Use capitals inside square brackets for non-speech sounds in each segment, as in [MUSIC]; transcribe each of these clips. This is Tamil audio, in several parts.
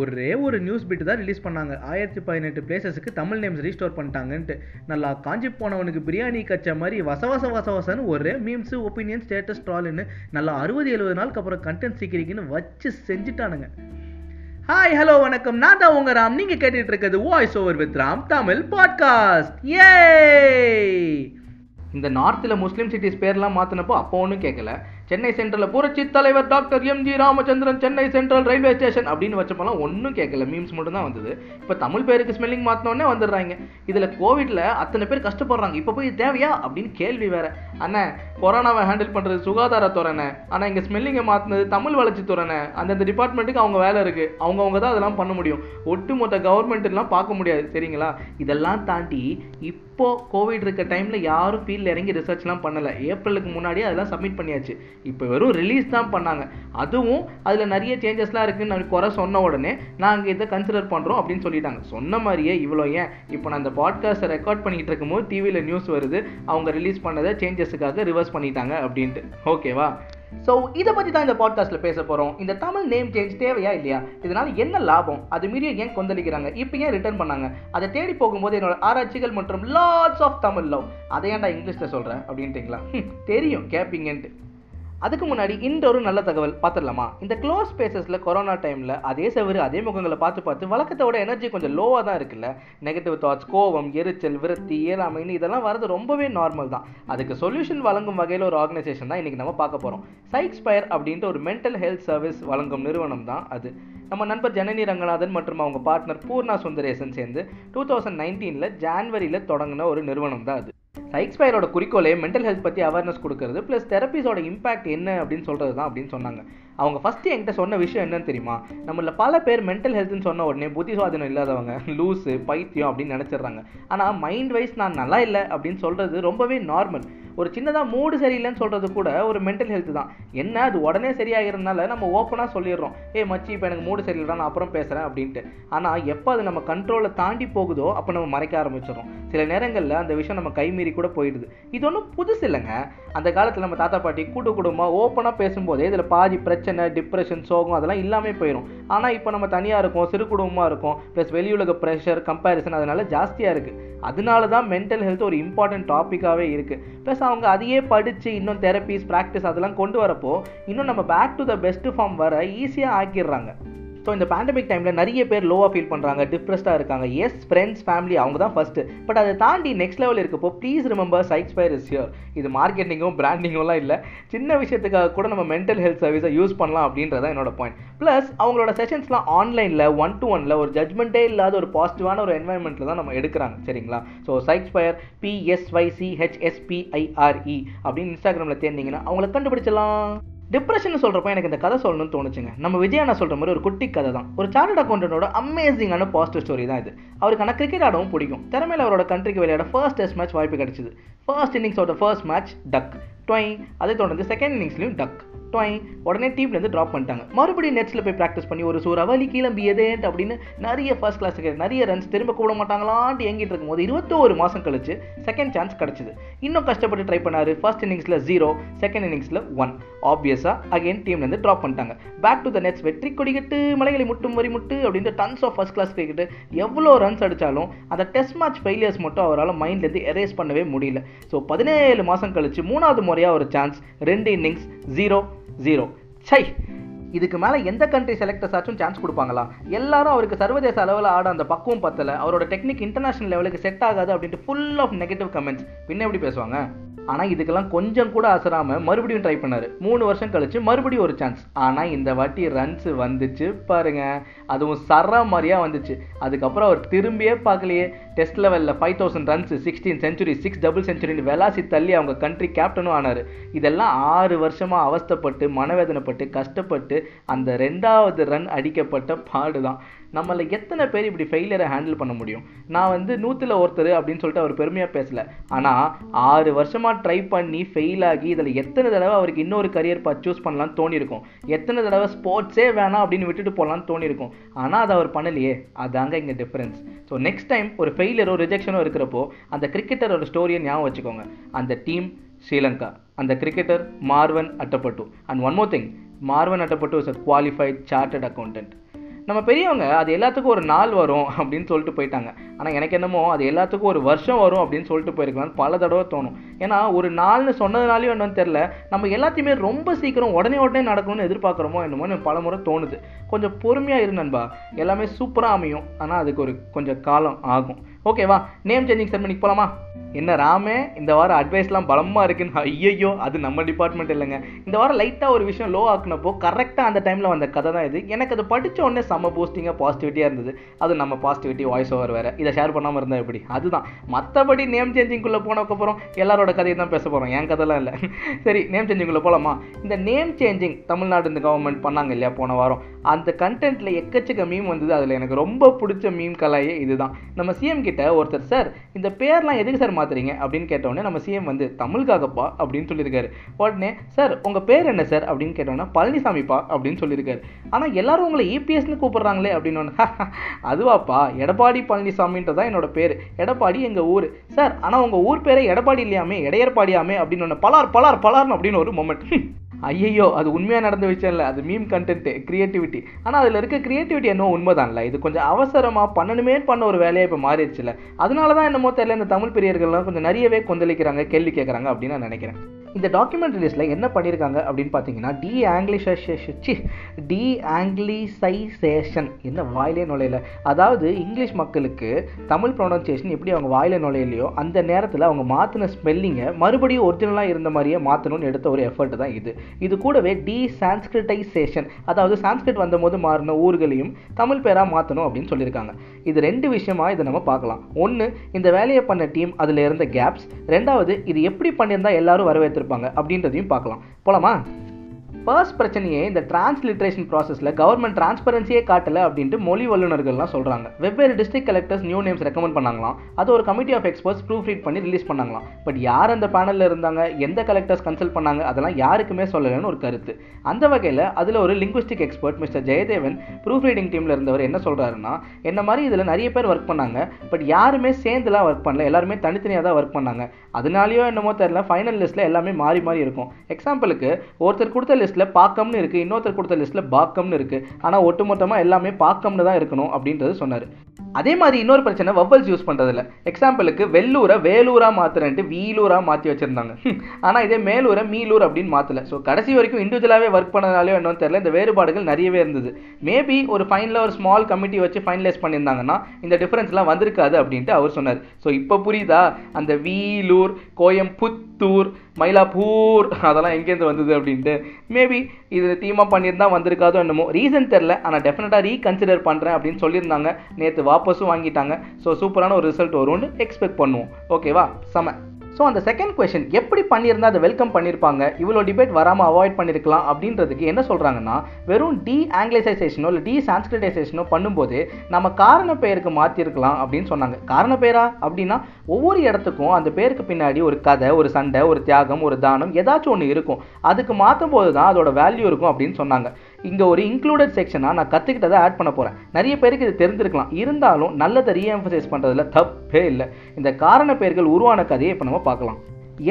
ஒரே ஒரு நியூஸ் பிட் தான் ரிலீஸ் பண்ணாங்க. ஆயிரத்தி பதினெட்டு பிளேசஸுக்கு தமிழ் நேம்ஸ் ரீஸ்டோர் பண்ணிட்டாங்கன்ட்டு. நல்லா காஞ்சி போனவனுக்கு பிரியாணி கச்ச மாதிரி வசவச வச ஒரே மீம்ஸு ஒப்பீனியன் ஸ்டேட்டஸ் ட்ரால்னு நல்லா அறுபது எழுபது நாளுக்கு அப்புறம் கண்டென்ட் சீக்கிரிக்குன்னு வச்சு செஞ்சுட்டானுங்க. ஹாய் ஹலோ வணக்கம். நான் தான் உங்க ராம். நீங்க கேட்டுட்டு இருக்கிறது voice over with Ram Tamil podcast ஏ இந்த நார்த்தில் முஸ்லீம் சிட்டிஸ் பேர்லாம் மாற்றினப்போ அப்போ ஒன்றும் கேட்கல சென்னை சென்ட்ரலில் புரட்சி தலைவர் doctor MG Ramachandran Chennai Central railway station அப்படின்னு வச்சப்பெல்லாம் ஒன்றும் கேட்கல. மீம்ஸ் மட்டும் தான் வந்தது. இப்போ தமிழ் பேருக்கு ஸ்மெல்லிங் மாற்றினோடனே வந்துடுறாங்க. இதில் கோவிட்ல அத்தனை பேர் கஷ்டப்படுறாங்க. இப்போ போய் தேவையா அப்படின்னு கேள்வி வேற. அண்ணே கொரோனாவை ஹேண்டில் பண்ணுறது சுகாதாரத்துறைண்ணே ஆனால் இங்கே ஸ்மெல்லிங்கை மாற்றினது தமிழ் வளர்ச்சித்துறைண்ணே அந்தந்த டிபார்ட்மெண்ட்டுக்கு அவங்க வேலை இருக்குது அவங்கவுங்க தான் அதெல்லாம் பண்ண முடியும். ஒட்டுமொத்த கவர்மெண்ட்லாம் பார்க்க முடியாது. சரிங்களா? இதெல்லாம் தாண்டி இப்போ இப்போது கோவிட் இருக்க டைமில் யாரும் ஃபீல்டில் இறங்கி ரிசர்ச்லாம் பண்ணலை. ஏப்ரலுக்கு முன்னாடியே அதெல்லாம் சப்மிட் பண்ணியாச்சு. இப்போ வெறும் ரிலீஸ் தான் பண்ணாங்க. அதுவும் அதில் நிறைய சேஞ்சஸ்லாம் இருக்குதுன்னு நான் குறை சொன்ன உடனே நாங்கள் இதை கன்சிடர் பண்ணுறோம் அப்படின்னு சொல்லிட்டாங்க. சொன்ன மாதிரியே இவ்வளோ ஏன்? இப்போ நான் அந்த பாட்காஸ்ட்டை ரெக்கார்ட் பண்ணிகிட்டு இருக்கும்போது டிவியில் நியூஸ் வருது. அவங்க ரிலீஸ் பண்ணதை சேஞ்சஸுக்காக ரிவர்ஸ் பண்ணிட்டாங்க அப்படின்ட்டு. ஓகேவா ஸோ இதை பற்றி தான் இந்த பாட்காஸ்ட்டில் பேச போகிறோம் இந்த தமிழ் நேம் சேஞ்ச் தேவையா இல்லையா? இதனால் என்ன லாபம்? அது மீறிய ஏன் கொந்தளிக்கிறாங்க? இப்போ ஏன் ரிட்டர்ன் பண்ணாங்க? அதை தேடி போகும்போது என்னோட ஆராய்ச்சிகள் மற்றும் லாட்ஸ் ஆஃப் தமிழ் லவ் அதை ஏன்டா இங்கிலீஷில் சொல்கிறேன் அப்படின்ட்டுங்களா? தெரியும் கேப்பீங்கன்ட்டு. அதுக்கு முன்னாடி இந்த ஒரு நல்ல தகவல் பார்த்துடலாமா? இந்த க்ளோஸ் ஸ்பேசஸில் கொரோனா டைமில் அதே சவறு அதே முகங்களை பார்த்து பார்த்து வழக்கத்தோட எனர்ஜி கொஞ்சம் லோவாக தான் இருக்குல்ல? நெகட்டிவ் தாட்ஸ் கோவம் எரிச்சல் விரத்தி இயலாமைன்னு இதெல்லாம் வரது ரொம்பவே நார்மல் தான். அதுக்கு சொல்யூஷன் வழங்கும் வகையில் ஒரு ஆர்கனைசேஷன் தான் இன்றைக்கி நம்ம பார்க்க போகிறோம் சைக்ஸ்பயர் அப்படின்ட்டு ஒரு மென்டல் ஹெல்த் சர்வீஸ் வழங்கும் நிறுவனம் தான் அது. நம்ம நண்பர் ஜனனி ரங்கநாதன் மற்றும் அவங்க பார்ட்னர் பூர்ணா சுந்தரேசன் சேர்ந்து டூ தௌசண்ட் நைன்டீனில் ஜான்வரியில் தொடங்கின ஒரு நிறுவனம் தான் அது. சைக்ஸ்பயரோட குறிக்கோளே மென்டல் ஹெல்த் பற்றி அவேர்னஸ் கொடுக்கறது ப்ளஸ் தெரப்பிஸோட இம்பாக்ட் என்ன அப்படின்னு சொல்கிறது தான் அப்படின்னு சொன்னாங்க. அவங்க ஃபஸ்ட்டு என்கிட்ட சொன்ன விஷயம் என்னன்னு தெரியுமா? நம்மள பல பேர் மென்டல் ஹெல்த்னு சொன்ன உடனே புத்திசுவாதீனம் இல்லாதவங்க லூஸு பைத்தியம் அப்படின்னு நினச்சிடுறாங்க. ஆனால் மைண்ட் வைஸ் நான் நல்லா இல்லை அப்படின்னு சொல்கிறது ரொம்பவே நார்மல் ஒரு சின்னதாக மூடு சரியில்லைன்னு சொல்கிறது கூட ஒரு மென்டல் ஹெல்த் தான். என்ன? அது உடனே சரியாகிறதுனால நம்ம ஓப்பனாக சொல்லிடுறோம். ஏ மச்சி இப்போ எனக்கு மூடு சரியில்லை நான் அப்புறம் பேசுகிறேன் அப்படின்ட்டு. ஆனால் எப்போ அது நம்ம கண்ட்ரோலை தாண்டி போகுதோ அப்போ நம்ம மறைக்க ஆரம்பிச்சிடும் சில நேரங்களில் அந்த விஷயம் நம்ம கைமீறி கூட போயிடுது. இது ஒன்றும் புதுசு இல்லைங்க. அந்த காலத்தில் நம்ம தாத்தா பாட்டி கூட்டு குடும்பமாக ஓப்பனாக பேசும்போதே இதில் பாதி பிரச்சனை டிப்ரெஷன் சோகம் அதெல்லாம் இல்லாமல் போயிடும் ஆனால் இப்போ நம்ம தனியாக இருக்கோம் சிறு குடும்பமாக இருக்கும் ப்ளஸ் வெளியுலக ப்ரெஷர் கம்பேரிசன் அதனால் ஜாஸ்தியாக இருக்குது அதனால தான் மென்டல் ஹெல்த் ஒரு இம்பார்ட்டன்ட் டாப்பிக்காகவே இருக்குது ப்ளஸ் அவங்க அதையே படித்து இன்னும் தெரப்பீஸ் ப்ராக்டிஸ் அதெல்லாம் கொண்டு வரப்போ இன்னும் நம்ம back to the best form வர ஈஸியாக ஆக்கிடுறாங்க. ஸோ இந்த பேண்டமிக் டைமில் நிறைய பேர் லோவாக ஃபீல் பண்ணுறாங்க டிப்ரெஸ்டாக இருக்காங்க. எஸ் ஃப்ரெண்ட்ஸ் ஃபேமிலி அவங்க தான் ஃபஸ்ட்டு பட் அதை தாண்டி நெக்ஸ்ட் லெவல் இருக்கப்போ please remember Psychspire is here இது மார்க்கெட்டிங்கும் பிராண்டிங்கும்லாம் இல்லை. சின்ன விஷயத்துக்காக கூட நம்ம மென்டல் ஹெல்த் சர்வீஸை யூஸ் பண்ணலாம் அப்படின்றத என்னோட பாயிண்ட் ப்ளஸ் அவங்களோட செஷன்ஸ்லாம் ஆன்லைனில் ஒன் டு ஒனில் ஒரு ஜட்மெண்ட்டே இல்லாத ஒரு பாசிட்டிவான ஒரு என்வாயன்மெண்ட்டில் தான் நம்ம எடுக்கிறாங்க சரிங்களா? ஸோ சைக்ஸ்பயர் பிஎஸ்ஒய்சிஹெச்எஸ்பிஐஆர்இ அப்படின்னு இன்ஸ்டாகிராமில் தேர்ந்தீங்கன்னா அவங்கள கண்டுபிடிச்சலாம் டிப்ரெஷன் சொல்கிறப்ப எனக்கு இந்த கதை சொல்லணும்னு தோணுச்சுங்க. நம்ம விஜய் சொல்கிற மாதிரி ஒரு குட்டி கதை தான். ஒரு சார்ட்டட் அக்கௌண்டனோட அமேசிங்கான பாசிட்டிவ் ஸ்டோரி தான் இது. அவருக்கு ஆனால் கிரிக்கெட் ஆடவும் பிடிக்கும். திறமையில் அவரோட கண்ட்ரிக்கு விளையாட ஃபர்ஸ்ட் டெஸ்ட் மேட்ச் வாய்ப்பு கிடைச்சிது. ஃபர்ஸ்ட் இன்னிங்ஸோட ஃபர்ஸ்ட் மேட்ச் டக் டொய் அதை தொடர்ந்து செகண்ட் இன்னிங்ஸ்லையும் டக் டொய் உடனே டீம்லேருந்து ட்ராப் பண்ணிட்டாங்க. மறுபடியும் நெட்ஸில் போய் ப்ராக்டிஸ் பண்ணி ஒரு சூறாவளி கிளம்பியதே அப்படின்னு நிறைய ஃபர்ஸ்ட் கிளாஸுக்கு நிறைய ரன்ஸ் திரும்ப கூட மாட்டாங்களான்ட்டு ஏங்கிட்டு இருக்கும்போது இருபத்தோரு மாதம் கழிச்சு செகண்ட் சான்ஸ் கிடச்சிது. இன்னும் கஷ்டப்பட்டு ட்ரை பண்ணார். ஃபர்ஸ்ட் இன்னிங்ஸில் ஜீரோ செகண்ட் இன்னிங்ஸில் ஒன் ஆப்வியஸாக அகைன் டீம்லேருந்து ட்ராப் பண்ணிட்டாங்க. பேக் டு த நெட்ஸ் வெற்றி கொடிக்கட்டு மலைகளை முட்டும் வரி முட்டு அப்படின்ட்டு tons of first class cricket எவ்வளோ ரன்ஸ் அடித்தாலும் அந்த டெஸ்ட் மேட்ச் ஃபெயிலியர்ஸ் மட்டும் அவரால் மைண்ட்லேருந்து எரேஸ் பண்ணவே முடியல. ஸோ பதினேழு மாதம் கழிச்சு மூணாவது முறையாக ஒரு சான்ஸ் ரெண்டு இன்னிங்ஸ் ஜீரோ ஜீரோ சை இதுக்கு மேலே எந்த கண்ட்ரி செலக்டர்ஸ் ஆச்சும் சான்ஸ் கொடுப்பாங்களா? எல்லாரும் அவருக்கு சர்வதேச அளவில் ஆட அந்த பக்குவம் பத்தல. அவரோட டெக்னிக் இன்டர்நேஷனல் லெவலுக்கு செட் ஆகாது அப்படின்ட்டு ஃபுல் ஆஃப் நெகட்டிவ் கமெண்ட்ஸ் பின்ன எப்படி பேசுவாங்க? ஆனால் இதுக்கெல்லாம் கொஞ்சம் கூட அசராமல் மறுபடியும் ட்ரை பண்ணார். மூணு வருஷம் கழிச்சு மறுபடியும் ஒரு சான்ஸ் ஆனால் இந்த வாட்டி ரன்ஸ் வந்துச்சு பாருங்க. அதுவும் சர மாதிரியாக வந்துச்சு. அதுக்கப்புறம் அவர் திரும்பியே பார்க்கலையே. டெஸ்ட் லெவலில் five thousand runs sixteen century six double செஞ்சுரின்னு வெலாசி தள்ளி அவங்க கண்ட்ரி கேப்டனும் ஆனார். இதெல்லாம் ஆறு வருஷமாக அவஸ்தைப்பட்டு மனவேதனைப்பட்டு கஷ்டப்பட்டு அந்த ரெண்டாவது ரன் அடிக்கப்பட்ட பாடு தான் நம்மளை எத்தனை பேர் இப்படி ஃபெயிலியரை ஹேண்டில் பண்ண முடியும்? நான் வந்து நூற்றில் ஒருத்தர் அப்படின்னு சொல்லிட்டு அவர் பெருமையாக பேசல. ஆனால் ஆறு வருஷமாக ட்ரை பண்ணி ஃபெயில் ஆகி இதில் எத்தனை தடவை அவருக்கு இன்னொரு கரியர் பார்த்து சூஸ் பண்ணலாம்னு தோணியிருக்கும்? எத்தனை தடவை ஸ்போர்ட்ஸே வேணாம் அப்படின்னு விட்டுட்டு போகலான்னு தோணியிருக்கும்? ஆனால் அதை அவர் பண்ணலையே. அதாங்க இங்கே டிஃப்ரென்ஸ் ஸோ நெக்ஸ்ட் டைம் ஒரு ஃபெயிலியரோ ரிஜெக்ஷனோ இருக்கிறப்போ அந்த கிரிக்கெட்டரோட ஸ்டோரியை ஞாபகம் வச்சுக்கோங்க. அந்த டீம் ஸ்ரீலங்கா அந்த cricketer Marvan Atapattu and one more thing Marvan Atapattu is a qualified chartered accountant நம்ம பெரியவங்க அது எல்லாத்துக்கும் ஒரு நாள் வரும் அப்படின்னு சொல்லிட்டு போயிட்டாங்க. ஆனால் எனக்கு என்னமோ அது எல்லாத்துக்கும் ஒரு வருஷம் வரும் அப்படின்னு சொல்லிட்டு போயிருக்கலாம்னு பல தடவை தோணும். ஏன்னா ஒரு நாள்னு சொன்னதுனாலையும் என்னன்னு தெரில நம்ம எல்லாத்தையுமே ரொம்ப சீக்கிரம் உடனே உடனே நடக்கணும்னு எதிர்பார்க்குறோமோ என்னமோன்னு பல முறை தோணுது. கொஞ்சம் பொறுமையாக இரு நண்பா. எல்லாமே சூப்பராக அமையும். ஆனால் அதுக்கு ஒரு கொஞ்சம் காலம் ஆகும். ஓகேவா நேம் சேஞ்சிங் செரமனிக்கு போகலாமா என்ன ராமே இந்த வாரம் அட்வைஸ்லாம் பலமாக இருக்குன்னு. ஐயையோ அது நம்ம டிபார்ட்மெண்ட் இல்லைங்க. இந்த வாரம் லைட்டாக ஒரு விஷயம் லோ ஆக்குனப்போ கரெக்டாக அந்த டைமில் வந்த கதை தான் இது. எனக்கு அது படித்த உடனே செம்ம போஸ்டிங்காக பாசிட்டிவிட்டியாக இருந்தது. அது நம்ம பாசிட்டிவிட்டி வாய்ஸ் ஓவர் வேறு. இதை ஷேர் பண்ணாமல் இருந்தால் எப்படி? அதுதான். மற்றபடி நேம் சேஞ்சிங்குள்ளே போனதுக்கப்புறம் எல்லாரோட கதையை தான் பேச போகிறோம் என் கதைலாம் இல்லை. சரி நேம் சேஞ்சிங்குள்ளே போகலாமா இந்த நேம் சேஞ்சிங் தமிழ்நாடு இந்த கவர்மெண்ட் பண்ணாங்க இல்லையா? போன வாரம். அந்த கண்டென்ட்டில் எக்கச்சக்க மீம் வந்தது. அதில் எனக்கு ரொம்ப பிடிச்ச மீம் கலாயே இதுதான். நம்ம சிஎம் கிட்ட ஒருத்தர் சார் இந்த பேர்லாம் எதுக்கு சார் மாத்துறீங்க? அப்படின்னு கேட்டோடனே நம்ம சிஎம் வந்து தமிழ்காகப்பா அப்படின்னு சொல்லியிருக்காரு. உடனே சார் உங்கள் பேர் என்ன சார்? அப்படின்னு கேட்டோன்னா பழனிசாமிப்பா அப்படின்னு சொல்லியிருக்காரு. ஆனால் எல்லாரும் உங்களை இபிஎஸ்னு கூப்பிடுறாங்களே அப்படின்னு அதுவாப்பா எடப்பாடி பழனிசாமின்றது தான் என்னோட பேர். எடப்பாடி எங்கள் ஊர். சார் ஆனால் உங்கள் ஊர் பேரே எடப்பாடி இல்லையாமே எடையர்பாடியாமே அப்படின்னு ஒன்று பலார் பலார் பலார்னு அப்படின்னு ஒரு மொமெண்ட் ஐயையோ அது உண்மையாக நடந்த விஷயம் இல்லை. அது மீம் கண்டென்ட்டு க்ரியேட்டிவிட்டி ஆனால் அதில் இருக்க க்ரியேட்டிவிட்டி என்னவோ உண்மைதான்ல. இது கொஞ்சம் அவசரமாக பண்ணணுமே பண்ண ஒரு வேலையாக இப்போ மாறிடுச்சுல. அதனால தான் என்னமோ தெரியல இந்த தமிழ் பெரியர்கள்லாம் கொஞ்சம் நிறையவே கொந்தளிக்கிறாங்க கேள்வி கேட்குறாங்க அப்படின்னு நான் நினைக்கிறேன். இந்த டாக்குமெண்ட் ரிலீஸில் என்ன பண்ணியிருக்காங்க அப்படின்னு பார்த்தீங்கன்னா டி ஆங்கிலிஷேஷன் டி ஆங்கிலிசைசேஷன் என்ன வாயிலே நுழையில. அதாவது இங்கிலீஷ் மக்களுக்கு தமிழ் ப்ரொனன்சியேஷன் எப்படி அவங்க வாயில நுழையிலையோ அந்த நேரத்தில் அவங்க மாற்றின ஸ்பெல்லிங்கை மறுபடியும் ஒரிஜினலாக இருந்த மாதிரியே மாற்றணும்னு எடுத்த ஒரு எஃபர்ட் தான் இது. இது கூடவே டி சான்ஸ்கிரிட்டைசேஷன் அதாவது சான்ஸ்கிரிட் வந்தபோது மாறின ஊர்களையும் தமிழ் பேராக மாற்றணும் அப்படின்னு சொல்லியிருக்காங்க. இது ரெண்டு விஷயமா இதை நம்ம பார்க்கலாம். ஒன்று இந்த வேலையை பண்ண டீம் அதில் இருந்த கேப்ஸ் ரெண்டாவது இது எப்படி பண்ணியிருந்தால் எல்லாரும் இருப்பாங்க அப்படின்றதையும் பார்க்கலாம். போலாமா? ஃபர்ஸ்ட் பிரச்சனையே இந்த டிரான்ஸ்லிட்ரேஷன் ப்ராசஸில் கவர்மெண்ட் டிரான்ஸ்பரன்சியே காட்டலை அப்படின்ட்டு மொழி வல்லுநர்கள்லாம் சொல்கிறாங்க வெவ்வேறு district collectors new names recommend பண்ணாங்களாம். அது ஒரு committee of experts proof read பண்ணி ரிலீஸ் பண்ணாங்களாம். பட் யார் அந்த பேனலில் இருந்தாங்க? எந்த கலெக்டர்ஸ் கன்சல்ட் பண்ணாங்க? அதெல்லாம் யாருக்குமே சொல்லலைன்னு ஒரு கருத்து. அந்த வகையில் அதில் ஒரு linguistic expert mister Jayadevan proof reading டீமில் இருந்தவர் என்ன சொல்கிறாருன்னா என்ன மாதிரி இதில் நிறைய பேர் ஒர்க் பண்ணாங்க. பட் யாருமே சேர்ந்துலாம் ஒர்க் பண்ணல. எல்லாருமே தனித்தனியாக தான் ஒர்க் பண்ணாங்க. அதனாலேயோ என்னமோ தெரியல. ஃபைனல் லிஸ்ட்டில் எல்லாமே மாறி மாறி இருக்கும். எக்ஸாம்பிளுக்கு ஒருத்தர் கொடுத்த லிஸ்ட்டில் பாக்கம்னு இருக்குது இன்னொருத்தர் கொடுத்த லிஸ்ட்டில் பாக்கம்னு இருக்குது ஆனால் ஒட்டுமொத்தமாக எல்லாமே பாக்கம்னு தான் இருக்கணும் அப்படின்றது சொன்னார். அதே மாதிரி இன்னொரு பிரச்சனை வவ்வல்ஸ் யூஸ் பண்ணுறதில்ல எக்ஸாம்பிளுக்கு வெள்ளூரை வேலூரா மாத்துறேன்ட்டு வீலூரா மாற்றி வச்சிருந்தாங்க. ஆனால் இதே மேலூரை மீலூர் அப்படின்னு மாற்றல ஸோ கடைசி வரைக்கும் இண்டிவிஜுவலாகவே ஒர்க் பண்ணனாலே என்னன்னு தெரியல இந்த வேறுபாடுகள் நிறையவே இருந்தது. மேபி ஒரு ஃபைனலில் ஒரு ஸ்மால் கமிட்டி வச்சு ஃபைனலைஸ் பண்ணியிருந்தாங்கன்னா இந்த டிஃபரன்ஸ்லாம் வந்திருக்காது அப்படின்ட்டு அவர் சொன்னார். ஸோ இப்போ புரியுதா? அந்த வீலூர் கோயம்புத்தூர் மயிலாப்பூர் அதெல்லாம் எங்கேருந்து வந்தது அப்படின்ட்டு. மேபி இது தீமாக பண்ணியிருந்தா வந்திருக்காதோ என்னமோ. ரீசன் தெரில ஆனால் டெஃபினட்டாக ரீகன்சிடர் பண்ணுறேன் அப்படின்னு சொல்லியிருந்தாங்க. நேற்று வாபஸும் வாங்கிட்டாங்க. ஸோ சூப்பரான ஒரு ரிசல்ட் வரும்னு எக்ஸ்பெக்ட் பண்ணுவோம். ஓகேவா செம. ஸோ அந்த செகண்ட் கொஷின் எப்படி பண்ணியிருந்தால் அதை வெல்கம் பண்ணியிருப்பாங்க? இவ்வளோ டிபேட் வராமல் அவாய்ட் பண்ணியிருக்கலாம் அப்படின்றதுக்கு என்ன சொல்கிறாங்கன்னா வெறும் டி ஆங்கிலைசைசேஷனோ இல்லை டி சான்ஸ்கிரிட்டைசேஷனோ பண்ணும்போது நம்ம காரண பெயருக்கு மாற்றிருக்கலாம் அப்படின்னு சொன்னாங்க. காரண பெயரா அப்படின்னா ஒவ்வொரு இடத்துக்கும் அந்த பேருக்கு பின்னாடி ஒரு கதை ஒரு சண்டை ஒரு தியாகம் ஒரு தானம் ஏதாச்சும் ஒன்று இருக்கும். அதுக்கு மாற்றும் போது தான் அதோட வேல்யூ இருக்கும் அப்படின்னு சொன்னாங்க. இங்கே ஒரு இன்க்ளூடட் செக்ஷனாக நான் கற்றுக்கிட்டதை ஆட் பண்ண போகிறேன் நிறைய பேருக்கு இது தெரிஞ்சிருக்கலாம். இருந்தாலும் நல்லதை ரீஎம்பசைஸ் பண்ணுறதுல தப்பே இல்லை. இந்த காரண பெயர்கள் உருவான கதையை இப்போ நம்ம பார்க்கலாம்.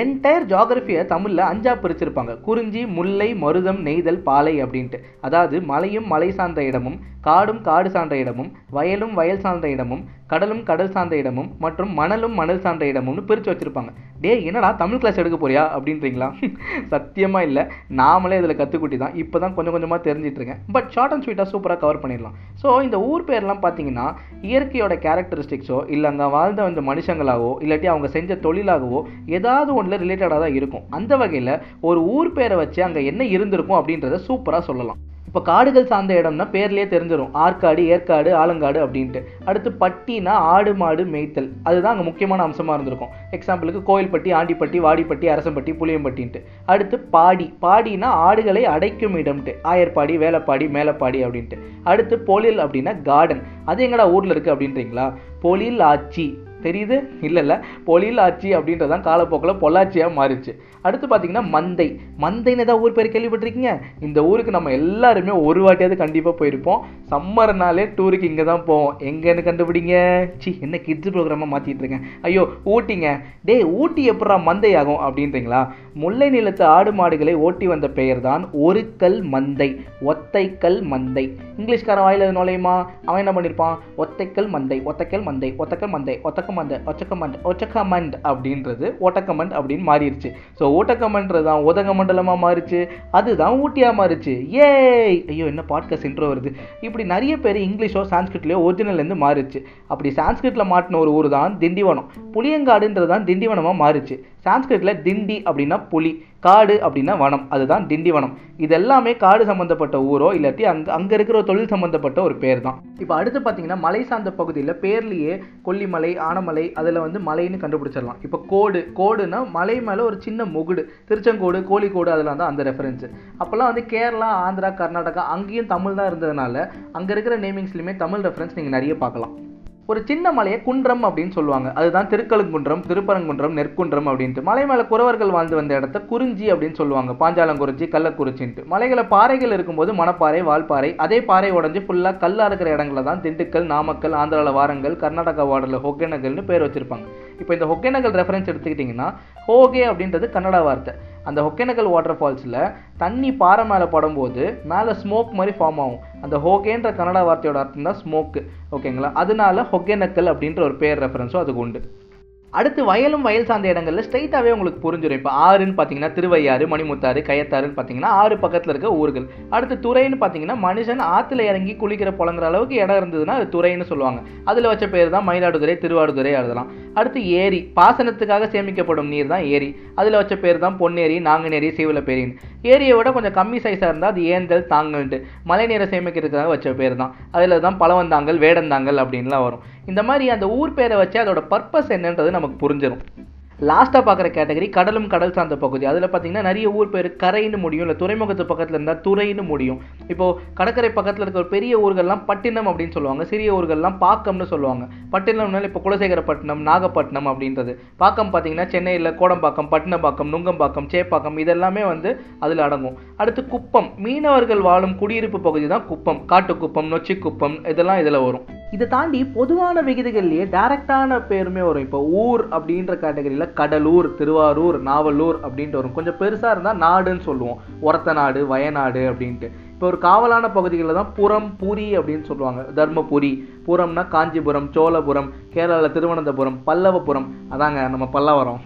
என்டையர் ஜாகிரஃபியை தமிழில் அஞ்சா பிரிச்சிருப்பாங்க. குறிஞ்சி முல்லை மருதம் நெய்தல் பாலை அப்படின்ட்டு. அதாவது மலையும் மலை சார்ந்த இடமும் காடும் காடு சார்ந்த இடமும் வயலும் வயல் சார்ந்த இடமும் கடலும் கடல் சார்ந்த இடமும் மற்றும் மணலும் மணல் சார்ந்த இடமும்னு பிரித்து வச்சுருப்பாங்க. டே என்னடா தமிழ் கிளாஸ் எடுக்க போறியா? அப்படின்றீங்களா? [LAUGHS] சத்தியமாக இல்லை. நாமளே இதில் கற்றுக்குட்டி தான். இப்போ தான் கொஞ்சம் கொஞ்சமாக தெரிஞ்சிட்ருக்கேன் பட் ஷார்ட் அண்ட் ஸ்வீட்டாக சூப்பராக கவர் பண்ணிடலாம். ஸோ இந்த ஊர் பேர்லாம் பார்த்தீங்கன்னா இயற்கையோட கேரக்டரிஸ்டிக்ஸோ இல்லை அங்கே வாழ்ந்த வந்த மனுஷங்களாகவோ இல்லாட்டி அவங்க செஞ்ச தொழிலாகவோ ஏதாவது ஒன்றில் ரிலேட்டடாக தான் இருக்கும். அந்த வகையில் ஒரு ஊர் பேரை வச்சு அங்கே என்ன இருந்திருக்கும் அப்படின்றத சூப்பராக சொல்லலாம். இப்போ காடுகள் சார்ந்த இடம்னா பேர்லேயே தெரிஞ்சிடும் ஆற்காடு ஏற்காடு ஆலங்காடு அப்படின்ட்டு. அடுத்து பட்டினா ஆடு மாடு மேய்த்தல். அதுதான் அங்கே முக்கியமான அம்சமாக இருந்திருக்கும். எக்ஸாம்பிளுக்கு கோயில்பட்டி ஆண்டிப்பட்டி வாடிப்பட்டி அரசம்பட்டி புளியம்பட்டின்ட்டு. அடுத்து பாடி. பாடினா ஆடுகளை அடைக்கும் இடம்ட்டு. ஆயர்பாடி வேலைப்பாடி மேலப்பாடி அப்படின்ட்டு. அடுத்து பொழில் அப்படின்னா கார்டன் அது எங்கடா ஊரில் இருக்குது அப்படின்றீங்களா? பொழில் ஆச்சி. தெரியுது? இல்லை இல்லை அப்படின்றது தான் காலப்போக்கில் பொள்ளாச்சியாக மாறிச்சு அடுத்து பார்த்தீங்கன்னா மந்தை. மந்தைன்னு ஏதாவது ஊர் பேர் கேள்விப்பட்டிருக்கீங்க? இந்த ஊருக்கு நம்ம எல்லாருமே ஒரு வாட்டியாவது கண்டிப்பாக போயிருப்போம். சம்மர்னாலே டூருக்கு இங்கே தான் போவோம். எங்கேன்னு கண்டுபிடிங்க? சி என்ன கிட்ஸ் ப்ரோக்ராமாக மாற்றிட்டு இருக்கேன். ஐயோ ஊட்டிங்க. டேய் ஊட்டி எப்படா மந்தை ஆகும் அப்படின்றீங்களா? முல்லை நிலத்து ஆடு மாடுகளை ஓட்டி வந்த பெயர் தான் ஒரு கல் மந்தை. ஒத்தைக்கல் மந்தை. இங்கிலீஷ்காரன் வாயில் நுழையுமா? அவன் என்ன பண்ணியிருப்பான் ஒத்தைக்கல் மந்தை ஒத்தைக்கல் மந்தை ஒத்தக்கல் மந்தை ஒத்தக்க மந்தை ஒச்சக்க ஒச்சக்கமண்ட் அப்படின்றது ஒட்டக்கமண்ட் அப்படின்னு மாறிடுச்சு ஸோ ஊட்டக்கமன்றது தான் உதக மண்டலமாக மாறிச்சு. அதுதான் ஊட்டியாக மாறிச்சு. ஏய் ஐயோ என்ன பாட்காஸ்ட் இன்ட்ரோ வருது. இப்படி நிறைய பேர் இங்கிலீஷோ சான்ஸ்கிரிட்லையோ ஒரிஜினல்லேருந்து மாறிச்சு அப்படி சான்ஸ்கிரிட்டில் மாட்டின ஒரு ஊர் தான் திண்டிவனம். புளியங்காடுன்றது தான் திண்டிவனமாக மாறிச்சு. சான்ஸ்கிரிட்டில் திண்டி அப்படின்னா புலி. காடு அப்படின்னா வனம். அதுதான் திண்டிவனம் இது எல்லாமே காடு சம்மந்தப்பட்ட ஊரோ இல்லாட்டி அங்கே அங்கே இருக்கிற ஒரு தொழில் சம்மந்தப்பட்ட ஒரு பேர் தான் இப்போ அடுத்து பார்த்தீங்கன்னா மலை சார்ந்த பகுதியில் பேர்லேயே கொல்லிமலை ஆனமலை அதில் வந்து மலைன்னு கண்டுபிடிச்சிடலாம். இப்போ கோடு கோடுனா மலை மேலே ஒரு சின்ன முகுடு. திருச்செங்கோடு கோழிக்கோடு அதெல்லாம் தான் அந்த ரெஃபரன்ஸ் அப்போல்லாம் வந்து கேரளா ஆந்திரா கர்நாடகா அங்கேயும் தமிழ் தான் இருந்ததுனால அங்கே இருக்கிற நேமிங்ஸ்லையுமே தமிழ் ரெஃபரன்ஸ் நீங்கள் நிறைய பார்க்கலாம். ஒரு சின்ன மலையை குன்றம் அப்படின்னு சொல்லுவாங்க. அதுதான் திருக்கழுங்குன்றம் திருப்பரங்குன்றம் நெற்குன்றம் அப்படின்ட்டு. மலை மேலே குறவர்கள் வாழ்ந்து வந்த இடத்த குறிஞ்சி அப்படின்னு சொல்லுவாங்க. பாஞ்சாலங்குறிச்சி கள்ளக்குறிச்சின்ட்டு. மலைகளை பாறைகள் இருக்கும்போது மணப்பாறை வால்பாறை அதே பாறை உடஞ்சி ஃபுல்லாக கல்லாக இருக்கிற இடங்கள தான் திண்டுக்கல் நாமக்கல் ஆந்திராவில் வாரங்கள் கர்நாடகா வார்டில் ஹொக்கேனகல்னு பேர் வச்சிருப்பாங்க. இப்போ இந்த ஹொக்கேனகல் ரெஃபரன்ஸ் எடுத்துக்கிட்டிங்கன்னா ஹோகே அப்படின்றது கன்னடா வார்த்தை. அந்த ஹொக்கேனகல் வாட்டர் ஃபால்ஸில் தண்ணி பாறை மேலே படும்போது மேலே ஸ்மோக் மாதிரி ஃபார்ம் ஆகும். அந்த ஹோகேன்ற கன்னடா வார்த்தையோட அர்த்தம் தான் ஸ்மோக்கு ஓகேங்களா அதனால ஹொக்கேனக்கல் அப்படின்ற ஒரு பேர் ரெஃபரன்ஸும் அதுக்கு உண்டு. அடுத்து வயலும் வயல் சார்ந்த இடங்களில் ஸ்ட்ரைட்டாகவே உங்களுக்கு புரிஞ்சிடும் இப்போ ஆறுன்னு பார்த்தீங்கன்னா திருவையாறு மணிமுத்தாறு கயத்தாறுன்னு பார்த்தீங்கன்னா ஆறு பக்கத்தில் இருக்க ஊர்கள். அடுத்து துறைன்னு பார்த்தீங்கன்னா மனுஷன் ஆற்றுல இறங்கி குளிக்கிற புலங்குற அளவுக்கு இடம் இருந்ததுன்னா அது துறைன்னு சொல்லுவாங்க. அதில் வச்ச பேர் தான் மயிலாடுதுறை திருவாடுதுறை எழுதலாம். அடுத்து ஏரி பாசனத்துக்காக சேமிக்கப்படும் நீர் தான் ஏரி. அதில் வச்ச பேர் தான் பொன்னேரி நாங்குநேரி சீவலப்பேரின்னு. ஏரியை விட கொஞ்சம் கம்மி சைஸாக இருந்தால் அது ஏந்தல் தாங்கல்ட்டு மழை நீரை சேமிக்கிறதுக்காக வச்ச பேர் தான். அதில் தான் பழவந்தாங்கல் வேடந்தாங்கல் அப்படின்லாம் வரும். இந்த மாதிரி அந்த ஊர் பேரை வச்சு அதோட பர்பஸ் என்னன்றது நமக்கு புரிஞ்சிடும் லாஸ்ட்டாக பார்க்குற கேட்டகரி கடலும் கடல் சார்ந்த பகுதி. அதில் பார்த்தீங்கன்னா நிறைய ஊர் பேர் கரைன்னு முடியும் இல்லை துறைமுகத்து பக்கத்தில் இருந்தால் துறைன்னு முடியும். இப்போது கடற்கரை பக்கத்தில் இருக்கிற ஒரு பெரிய ஊர்கள்லாம் பட்டினம் அப்படின்னு சொல்லுவாங்க. சிறிய ஊர்கள்லாம் பாக்கம்னு சொல்லுவாங்க. பட்டினம்னால இப்போ குலசேகரப்பட்டினம் நாகப்பட்டினம் அப்படின்றது. பாக்கம் பார்த்தீங்கன்னா சென்னையில் கோடம்பாக்கம் பட்டினப்பாக்கம் நுங்கம்பாக்கம் சேப்பாக்கம் இதெல்லாமே வந்து அதில் அடங்கும். அடுத்து குப்பம். மீனவர்கள் வாழும் குடியிருப்பு பகுதி தான் குப்பம். காட்டுக்குப்பம் நொச்சிக்குப்பம் இதெல்லாம் இதில் வரும். இதை தாண்டி பொதுவான விகுதிகள்லேயே டைரக்டான பேருமே வரும். இப்போ ஊர் அப்படின்ற கேட்டகரியில் கடலூர் திருவாரூர் நாவலூர் அப்படின்ட்டு வரும். கொஞ்சம் பெருசாக இருந்தால் நாடுன்னு சொல்லுவோம். ஒரத்த நாடு வயநாடு அப்படின்ட்டு. இப்போ ஒரு காவலான பகுதிகளில் தான் புறம் புரி அப்படின்னு சொல்லுவாங்க. தர்மபுரி புறம்னா காஞ்சிபுரம் சோழபுரம் கேரளாவில் திருவனந்தபுரம் பல்லவபுரம். அதாங்க நம்ம பல்லவரம்.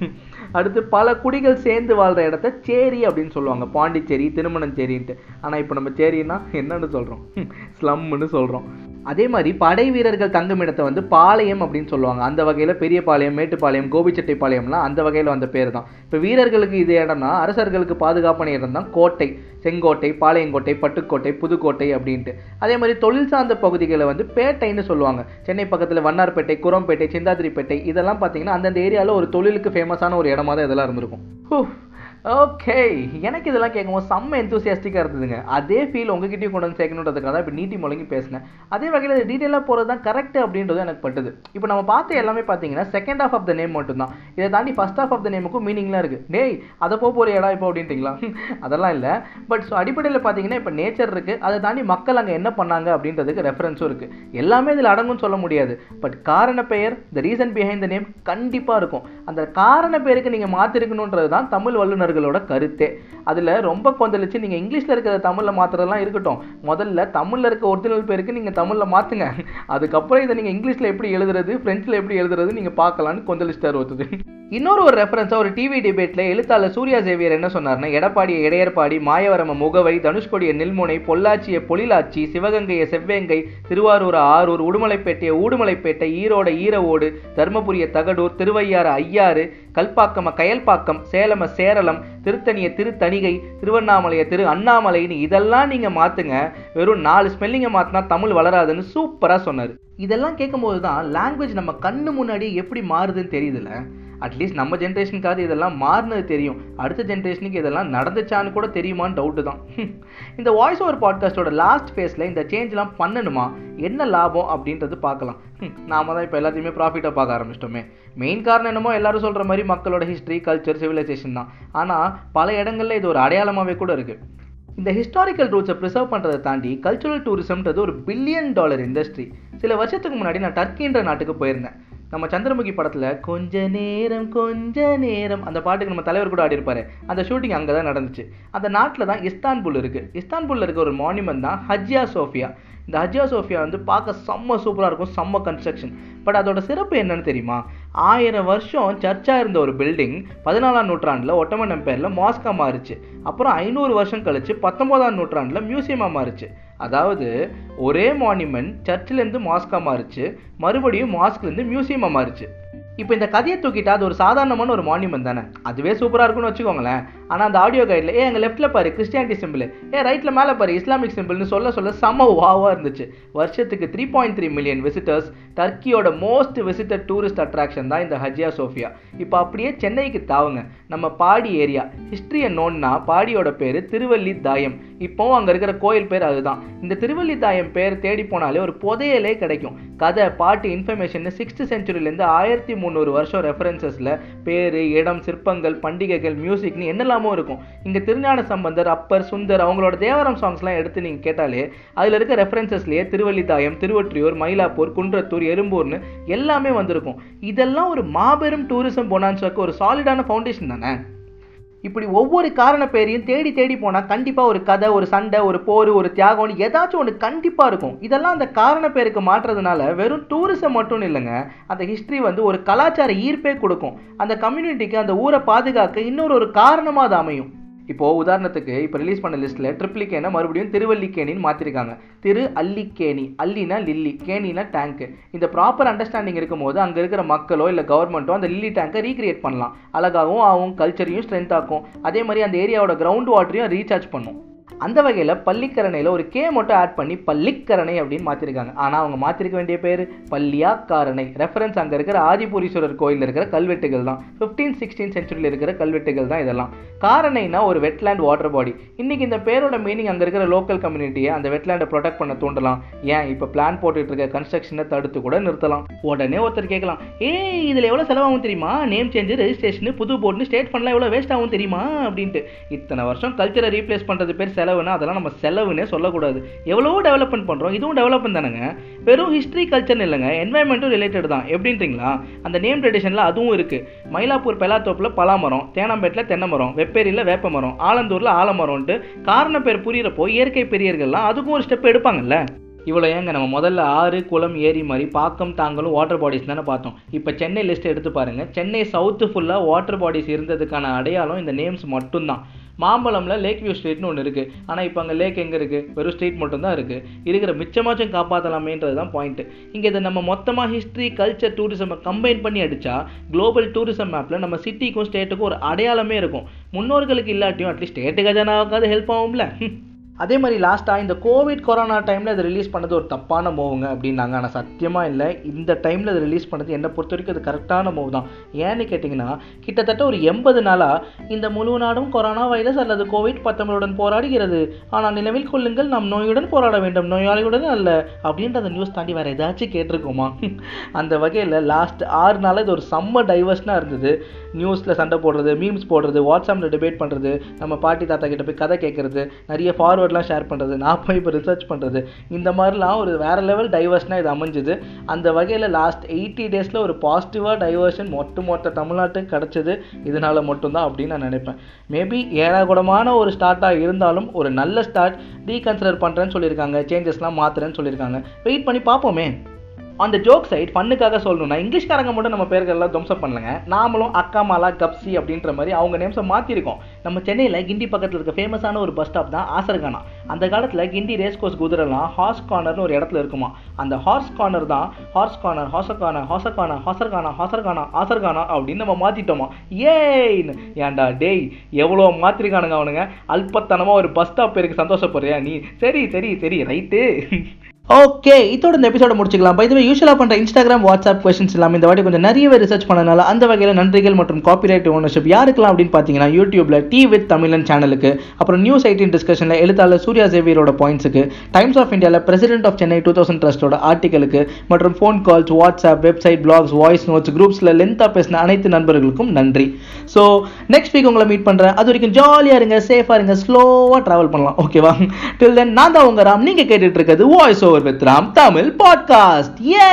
அடுத்து பல குடிகள் சேர்ந்து வாழ்கிற இடத்த சேரி அப்படின்னு சொல்லுவாங்க. பாண்டிச்சேரி திருமணஞ்சேரின்ட்டு. ஆனால் இப்போ நம்ம சேரின்னா என்னன்னு சொல்கிறோம் [LAUGHS] ஸ்லம்னு சொல்கிறோம் அதே மாதிரி படை வீரர்கள் தங்கும் இடத்தை வந்து பாளையம் அப்படின்னு சொல்லுவாங்க. அந்த வகையில் பெரிய பாளையம் மேட்டுப்பாளையம் கோபிச்செட்டிப்பாளையம்லாம் அந்த வகையில் வந்த பேர் தான். இப்போ வீரர்களுக்கு இது இடம்னா அரசர்களுக்கு பாதுகாப்பான இடம் தான் கோட்டை. செங்கோட்டை பாளையங்கோட்டை பட்டுக்கோட்டை புதுக்கோட்டை அப்படின்ட்டு. அதே மாதிரி தொழில் சார்ந்த பகுதிகளை வந்து பேட்டைன்னு சொல்லுவாங்க. சென்னை பக்கத்தில் வண்ணார்பேட்டை குரம்பேட்டை சிந்தாதிரிப்பேட்டை இதெல்லாம் பார்த்தீங்கன்னா அந்தந்த ஏரியாவில் ஒரு தொழிலுக்கு ஃபேமஸான ஒரு இடமா தான் இதெல்லாம் இருந்திருக்கும். ஓகே எனக்கு இதெல்லாம் கேட்கும்போது செம்ம எந்தூசியாஸ்டிக்காக இருந்ததுங்க. அதே ஃபீல் உங்ககிட்டயும் கொண்டு வந்து சேர்க்கணுன்றதுக்காக தான் இப்போ நீட்டி முழங்கி பேசினேன். அதே வகையில் இது டீட்டெயிலாக போகிறது தான் கரெக்ட் அப்படின்றது எனக்கு பட்டுது. இப்போ நம்ம பார்த்த எல்லாமே பார்த்தீங்கன்னா second half of the name மட்டும்தான். இதை தாண்டி ஃபர்ஸ்ட் ஆஃப் ஆஃப் த நேமுக்கும் மீனிங்லாம் இருக்குது டேய் அதை போக போகிற இடம் இப்போ அப்படின்ட்டிங்களா [LAUGHS] அதெல்லாம் இல்லை. பட் ஸோ அடிப்படையில் பார்த்தீங்கன்னா இப்போ நேச்சர் இருக்குது அதை தாண்டி மக்கள் அங்கே என்ன பண்ணாங்க அப்படின்றதுக்கு ரெஃபரன்ஸும் இருக்குது எல்லாமே இதில் அடங்கும்னு சொல்ல முடியாது. பட் காரண பெயர் the reason behind the name கண்டிப்பாக இருக்கும். அந்த காரண பெயருக்கு நீங்கள் மாற்றிருக்கணுன்றது தான் தமிழ் அவர்களோட கருத்தே. அதில் ரொம்ப கொந்தளிச்சு நீங்கள் இங்கிலீஷில் இருக்கிற தமிழில் மாற்றுறதெல்லாம் இருக்கட்டும். முதல்ல தமிழில் இருக்க ஒரிஜினல் பேருக்கு நீங்கள் தமிழில் மாற்றுங்க அதுக்கப்புறம் இதை நீங்கள் இங்கிலீஷில் எப்படி எழுதுறது ஃப்ரெஞ்சில் எப்படி எழுதுறது நீங்கள் பார்க்கலான்னு கொந்தளிச்சிட்டார் ஒருத்தது இன்னொரு ஒரு ரெஃபரன்ஸாக ஒரு டிவி டிபேட்டில் எழுத்தாளர் சூர்யா சேவியர் என்ன சொன்னார்னா எடப்பாடிய இடையர்பாடி மாயவரம முகவை தனுஷ்கோடிய நெல்முனை பொள்ளாச்சிய பொழிலாச்சி சிவகங்கையை செவ்வேங்கை திருவாரூர் ஆரூர் உடுமலைப்பேட்டையை ஊடுமலைப்பேட்டை ஈரோட ஈரவோடு தருமபுரிய தகடூர் திருவையாறு ஐயாறு கல்பாக்கம கயல்பாக்கம் சேலம சேரளம் திருத்தணிய திருத்தணிகை திருவண்ணாமலைய திரு அண்ணாமலைன்னு இதெல்லாம் நீங்கள் மாற்றுங்க வெறும் நாலு ஸ்பெல்லிங்கை மாற்றினா தமிழ் வளராதுன்னு சூப்பராக சொன்னார். இதெல்லாம் கேட்கும்போது தான் லாங்குவேஜ் நம்ம கண்ணு முன்னாடி எப்படி மாறுதுன்னு தெரியுதுல்ல? அட்லீஸ்ட் நம்ம ஜென்ரேஷனுக்காவது இதெல்லாம் மாறினது தெரியும். அடுத்த ஜென்ரேஷனுக்கு இதெல்லாம் நடந்துச்சான்னு கூட தெரியுமான்னு டவுட்டு தான். இந்த வாய்ஸ் ஓவர் பாட்காஸ்ட்டோட லாஸ்ட் ஃபேஸில் இந்த சேஞ்ச்லாம் பண்ணணுமா? என்ன லாபம் அப்படின்றது பார்க்கலாம். நாம தான் இப்போ எல்லாத்தையுமே ப்ராஃபிட்டாக பார்க்க ஆரம்பிச்சிட்டோமே. மெயின் காரணம் என்னமோ எல்லாரும் சொல்கிற மாதிரி மக்களோட ஹிஸ்ட்ரி கல்ச்சர் சிவிலைசேஷன் தான். ஆனால் பல இடங்களில் இது ஒரு அடையாளமாகவே கூட இருக்குது இந்த ஹிஸ்டாரிக்கல் ரூட்ஸை ப்ரிசர்வ் பண்ணுறதை தாண்டி கல்ச்சுரல் டூரிசம்ன்றது ஒரு பில்லியன் டாலர் இண்டஸ்ட்ரி சில வருஷத்துக்கு முன்னாடி நான் டர்க்கின்ற நாட்டுக்கு போயிருந்தேன். நம்ம சந்திரமுகி படத்தில் கொஞ்ச நேரம் கொஞ்ச நேரம் அந்த பாட்டுக்கு நம்ம தலைவர் கூட ஆடிருப்பாரு அந்த ஷூட்டிங் அங்கே தான் நடந்துச்சு. அந்த நாட்டில் தான் இஸ்தான்புல் இருக்குது இஸ்தான்புல்ல இருக்க ஒரு மானுமெண்ட் தான் ஹஜ்யா சோஃபியா. இந்த ஹஜ்யா சோஃபியா வந்து பார்க்க செம்ம சூப்பராக இருக்கும் செம்ம கன்ஸ்ட்ரக்ஷன் பட் அதோட சிறப்பு என்னன்னு தெரியுமா? ஆயிரம் வருஷம் சர்ச்சாக இருந்த ஒரு பில்டிங் பதினாலாம் நூற்றாண்டில் ஒட்டமன் எம்பையரில் மாஸ்காக மாறுச்சு. அப்புறம் ஐநூறு வருஷம் கழிச்சு பத்தொம்போதாம் நூற்றாண்டில் மியூசியமாக மாறுச்சு. அதாவது ஒரே மானுமெண்ட் சர்ச்சிலேருந்து மாஸ்காக மாறிச்சு மறுபடியும் மாஸ்க்லேருந்து மியூசியமாக மாறுச்சு. இப்போ இந்த கதையை தூக்கிட்டா அது ஒரு சாதாரணமான ஒரு மானுமெண்ட் தானே? அதுவே சூப்பராக இருக்கும்னு வச்சுக்கோங்களேன். ஆனால் அந்த ஆடியோ கைடில் ஏ எங்கள் லெஃப்ட்டில் பாரு கிறிஸ்டியானிட்டி சிம்பிள் ஏ ரைட்டில் மேலே பாரு இஸ்லாமிக் சிம்பிள்னு சொல்ல சொல்ல செம வாவாக இருந்துச்சு. வருஷத்துக்கு three point three million visitors டர்க்கியோட most visited tourist attraction தான் இந்த ஹஜியா சோஃபியா. இப்போ அப்படியே சென்னைக்கு தாவுங்க. நம்ம பாடி ஏரியா. ஹிஸ்ட்ரியை நோன்னா பாடியோட பேர் திருவள்ளி தாயம். இப்போவும் அங்கே இருக்கிற கோயில் பேர் அதுதான். இந்த திருவள்ளி தாயம் பேர் தேடி போனாலே ஒரு புதையலே கிடைக்கும். கதை பாட்டு இன்ஃபர்மேஷன் சிக்ஸ்த் செஞ்சுரியிலேருந்து ஆயிரத்தி முந்நூறு வருஷம் ரெஃபரன்சஸில் பேர் இடம் சிற்பங்கள் பண்டிகைகள் மியூசிக்னு என்னெல்லாம் இருக்கும். இங்கே திருஞான சம்பந்தர் அப்பர் சுந்தர் அவங்களோட தேவரம் சாங்ஸ்லாம் எடுத்து நீங்கள் கேட்டாலே அதில் இருக்க ரெஃபரன்சஸ்லேயே திருவள்ளித்தாயம் திருவொற்றியூர் மயிலாப்பூர் குன்றத்தூர் எறும்பூர்னு எல்லாமே வந்திருக்கும். இதெல்லாம் ஒரு மாபெரும் டூரிசம் பொனான்ஸாக்கு ஒரு சாலிடான ஃபவுண்டேஷன் தானே? இப்படி ஒவ்வொரு காரண பேரையும் தேடி தேடி போனால் கண்டிப்பாக ஒரு கதை ஒரு சண்டை ஒரு போர் ஒரு தியாகம்னு ஏதாச்சும் ஒன்று கண்டிப்பாக இருக்கும். இதெல்லாம் அந்த காரண பேருக்கு மாற்றுறதுனால வெறும் டூரிசம் மட்டும் இல்லைங்க. அந்த ஹிஸ்ட்ரி வந்து ஒரு கலாச்சார ஈர்ப்பே கொடுக்கும். அந்த கம்யூனிட்டிக்கு அந்த ஊரை பாதுகாக்க இன்னொரு ஒரு காரணமாக அது அமையும். இப்போது உதாரணத்துக்கு இப்போ ரிலீஸ் பண்ண லிஸ்ட்டில் ட்ரிப்ளிகேனை e மறுபடியும் திருவல்லிக்கேணின்னு மாற்றிருக்காங்க திரு அல்லிக்கேணி அல்லினா லில்லி கேணினா டேங்க்கு இந்த ப்ராப்பர் அண்டர்ஸ்டாண்டிங் இருக்கும்போது அங்கே இருக்கிற மக்களோ இல்லை கவர்மெண்ட்டோ அந்த லில்லி டேங்கை ரீக்ரியேட் பண்ணலாம். அழகாகவும் ஆகும் கல்ச்சரையும் ஸ்ட்ரென்த் ஆக்கும். அதே மாதிரி அந்த ஏரியாவோட கிரவுண்ட் வாட்டரையும் ரீசார்ஜ் பண்ணும். அந்த வகையில் பள்ளிக்கரணையில் ஒரு கே மட்டும் ஆட் பண்ணி பள்ளிக்கரணை அப்படின்னு மாற்றிருக்காங்க ஆனால் அவங்க மாற்றிருக்க வேண்டிய பேர் பள்ளியாக்காரணை. ரெஃபரன்ஸ் அங்கே இருக்கிற ஆதிபுரீஸ்வரர் கோயிலில் இருக்கிற கல்வெட்டுகள் தான். ஃபிஃப்டீன் சிக்ஸ்டீன் சென்ச்சுரியில் இருக்கிற கல்வெட்டுகள் தான் இதெல்லாம். காரணைனா ஒரு வெட்லேண்ட் வாட்டர் பாடி இன்றைக்கி இந்த பேரோட மீனிங் அங்கே இருக்கிற லோக்கல் கம்யூனிட்டியை அந்த வெட்லேண்டை ப்ரொடெக்ட் பண்ண தூண்டலாம். ஏன்? இப்போ பிளான் போட்டுட்டு இருக்க கன்ஸ்ட்ரக்ஷனை தடுத்து கூட நிறுத்தலாம். உடனே ஒருத்தர் கேட்கலாம் ஏய் இதில் எவ்வளோ செலவாகும் தெரியுமா? நேம் சேஞ்சு ரெஜிஸ்ட்ரேஷன் புது போர்டுன்னு ஸ்டேட் பண்ணலாம் எவ்வளோ வேஸ்ட் ஆகும் தெரியுமா? அப்படின்ட்டு. இத்தனை வருஷம் கல்ச்சரை ரீப்ளேஸ் பண்ணுறது பேர் செலவுனா அதெல்லாம் நம்ம செலவுன்னே சொல்லக்கூடாது. எவ்வளவோ டெவலப்மெண்ட் பண்ணுறோம் இதுவும் டெவலப்மெண்ட் தானேங்க. வெறும் ஹிஸ்ட்ரி கல்ச்சர்னு இல்லைங்க என்வாயன்மெண்ட்டும் ரிலேட்டட் தான். எப்படின்றீங்களா? அந்த நேம் ட்ரெடிஷனில் அதுவும் இருக்குது மயிலாப்பூர் பெலாத்தோப்பில் பலாமரம் தேனாம்பேட்டில் தென்னை மரம் வெப்பேரியில் வேப்ப மரம் ஆலந்தூரில் ஆலமரம்ன்ட்டு காரண பேர் புரியிறப்போ இயற்கை பெரியர்கள்லாம் அதுக்கும் ஒரு ஸ்டெப் எடுப்பாங்கல்ல? இவ்வளோ ஏங்க நம்ம முதல்ல ஆறு குளம் ஏரி மாதிரி பாக்கம் தாங்களும் வாட்டர் பாடிஸ் தானே பார்த்தோம். இப்போ சென்னை லிஸ்ட் எடுத்து பாருங்கள் சென்னை சவுத்து ஃபுல்லாக வாட்டர் பாடிஸ் இருந்ததுக்கான அடையாளம் இந்த நேம்ஸ் மட்டும்தான். மாம்பழமில் லேக் வியூ ஸ்ட்ரீட்னு ஒன்று இருக்குது ஆனால் இப்போ அங்கே லேக் எங்கே இருக்குது வெறும் ஸ்ட்ரீட் மட்டும்தான் இருக்குது இருக்கிற மிச்சமாச்சும் காப்பாற்றலாமேன்றது தான் பாயிண்ட்டு இங்கே இதை நம்ம மொத்தமாக ஹிஸ்ட்ரி கல்ச்சர் டூரிசமை கம்பைன் பண்ணி அடித்தா குளோபல் டூரிசம் மேப்பில் நம்ம சிட்டிக்கும் ஸ்டேட்டுக்கும் ஒரு அடையாளமே இருக்கும். முன்னோர்களுக்கு இல்லாட்டியும் அட்லீஸ்ட் ஸ்டேட்டு கஜானாவுக்காவது ஹெல்ப் ஆகும்ல? அதே மாதிரி லாஸ்ட்டாக இந்த கோவிட் கொரோனா டைமில் அதை ரிலீஸ் பண்ணது ஒரு தப்பான மூவுங்க அப்படின்னாங்க. ஆனால் சத்தியமாக இல்லை. இந்த டைமில் அதை ரிலீஸ் பண்ணது என்னை பொறுத்த வரைக்கும் அது கரெக்டான மூவ் தான். ஏன்னு கேட்டிங்கன்னா கிட்டத்தட்ட ஒரு எண்பது நாளாக இந்த முழு நாடும் கொரோனா வைரஸ் அல்லது கோவிட் பத்தொன்பதுடன் போராடுகிறது. ஆனால் நிலவில் கொள்ளுங்கள் நாம் நோயுடன் போராட வேண்டும். நோயாளியுடன் அல்ல அப்படின்ற அந்த நியூஸ் தாண்டி வேறு ஏதாச்சும் கேட்டிருக்கோமா? அந்த வகையில் லாஸ்ட் ஆறு நாளாக இது ஒரு செம்ம டைவர்ஸ்னாக இருந்தது. நியூஸில் சண்டை போடுறது மீம்ஸ் போடுறது வாட்ஸ்அப்பில் டிபேட் பண்ணுறது நம்ம பாட்டி தாத்தா கிட்ட போய் கதை கேட்குறது நிறைய ஃபார்வர்ட்லாம் ஷேர் பண்ணுறது நான் போய் இப்போ ரிசர்ச் பண்ணுறது இந்த மாதிரிலாம் ஒரு வேறு லெவல் டைவர்ஷனாக இது அமைஞ்சுது. அந்த வகையில் லாஸ்ட் எயிட்டி டேஸில் ஒரு பாசிட்டிவாக டைவர்ஷன் மொத்த மொத்த தமிழ்நாட்டுக்கு கிடச்சிது இதனால் மட்டும்தான் அப்படின்னு நான் நினைப்பேன். மேபி ஏழாகுடமான ஒரு ஸ்டார்ட்டாக இருந்தாலும் ஒரு நல்ல ஸ்டார்ட் ரீகன்சிடர் பண்ணுறேன்னு சொல்லியிருக்காங்க சேஞ்சஸ்லாம் மாற்றுறேன்னு சொல்லியிருக்காங்க. வெயிட் பண்ணி பார்ப்போமே. அந்த ஜோக் சைட் ஃபன்னுக்காக சொல்லணும்னா இங்கிலீஷ்காரங்க மட்டும் நம்ம பேர்கள்லாம் துவம்சம் பண்ணலங்க. நாமளும் அக்கா மாலா கப்சி அப்படின்ற மாதிரி அவங்க நேம்ஸை மாற்றிருக்கோம் நம்ம சென்னையில் கிண்டி பக்கத்தில் இருக்க ஃபேமஸான ஒரு பஸ் ஸ்டாப் தான் ஆசர்கானா. அந்த காலத்தில் கிண்டி ரேஸ் கோர்ஸ் குதிரைலாம் ஹார்ஸ் கார்னர்னு ஒரு இடத்துல இருக்குமா. அந்த ஹார்ஸ் கார்னர் தான் ஹார்ஸ் கார்னர் ஹாசர்கானா ஹாசக்கானா ஹாசர்கானா ஹாசர்கானா ஆசர்கானா அப்படின்னு நம்ம மாற்றிட்டோமா ஏய்னு ஏன்டா டேய் எவ்வளோ மாற்றிருக்கானுங்க அவனுங்க. அல்பத்தனமாக ஒரு பஸ் ஸ்டாப் பேருக்கு சந்தோஷப்படுறியா நீ? சரி சரி சரி ரைட்டு ஓகே இதோட இந்த எபிசோட முடிச்சுக்கலாம். இதுவே யூஸ்வலாக பண்ணுற இன்ஸ்டாகிராம் வாட்ஸ்அப் கொஸ்டின்ஸ் இல்லாமல் இந்த வாட்டி கொஞ்சம் நிறையவே ரிசர்ச் பண்ணனால அந்த வகையில் நன்றிகள் மற்றும் காப்பிரைட் ஓனர்ஷிப் யாருக்கெல்லாம் அப்படின்னு பார்த்தீங்கன்னா யூடியூப்ல டி வித் தமிழன் சேனலுக்கு அப்புறம் நியூஸ் எயிட்டின் டிஸ்கஷனில் எழுத்தாளர் சூர்யா சேவியரோட பாயிண்ட்ஸுக்கு டைம்ஸ் ஆஃப் இந்தியாவில் president of Chennai two thousand ட்ரஸ்டோட ஆர்டிகளுக்கு மற்றும் phone calls WhatsApp website blogs voice notes குரூப்ஸில் லென்த்தாக பேசின அனைத்து நண்பர்களுக்கும் நன்றி. ஸோ நெக்ஸ்ட் வீக் உங்களை மீட் பண்ணுறேன் அது வரைக்கும் ஜாலியாக இருங்க சேஃபாக இருங்க ஸ்லோவாக ட்ராவல் பண்ணலாம். ஓகேவா டில் தென் நான் தான் உங்க ராம். நீங்கள் கேட்டுட்டு இருக்கிறது voice over with Ram Tamil podcast A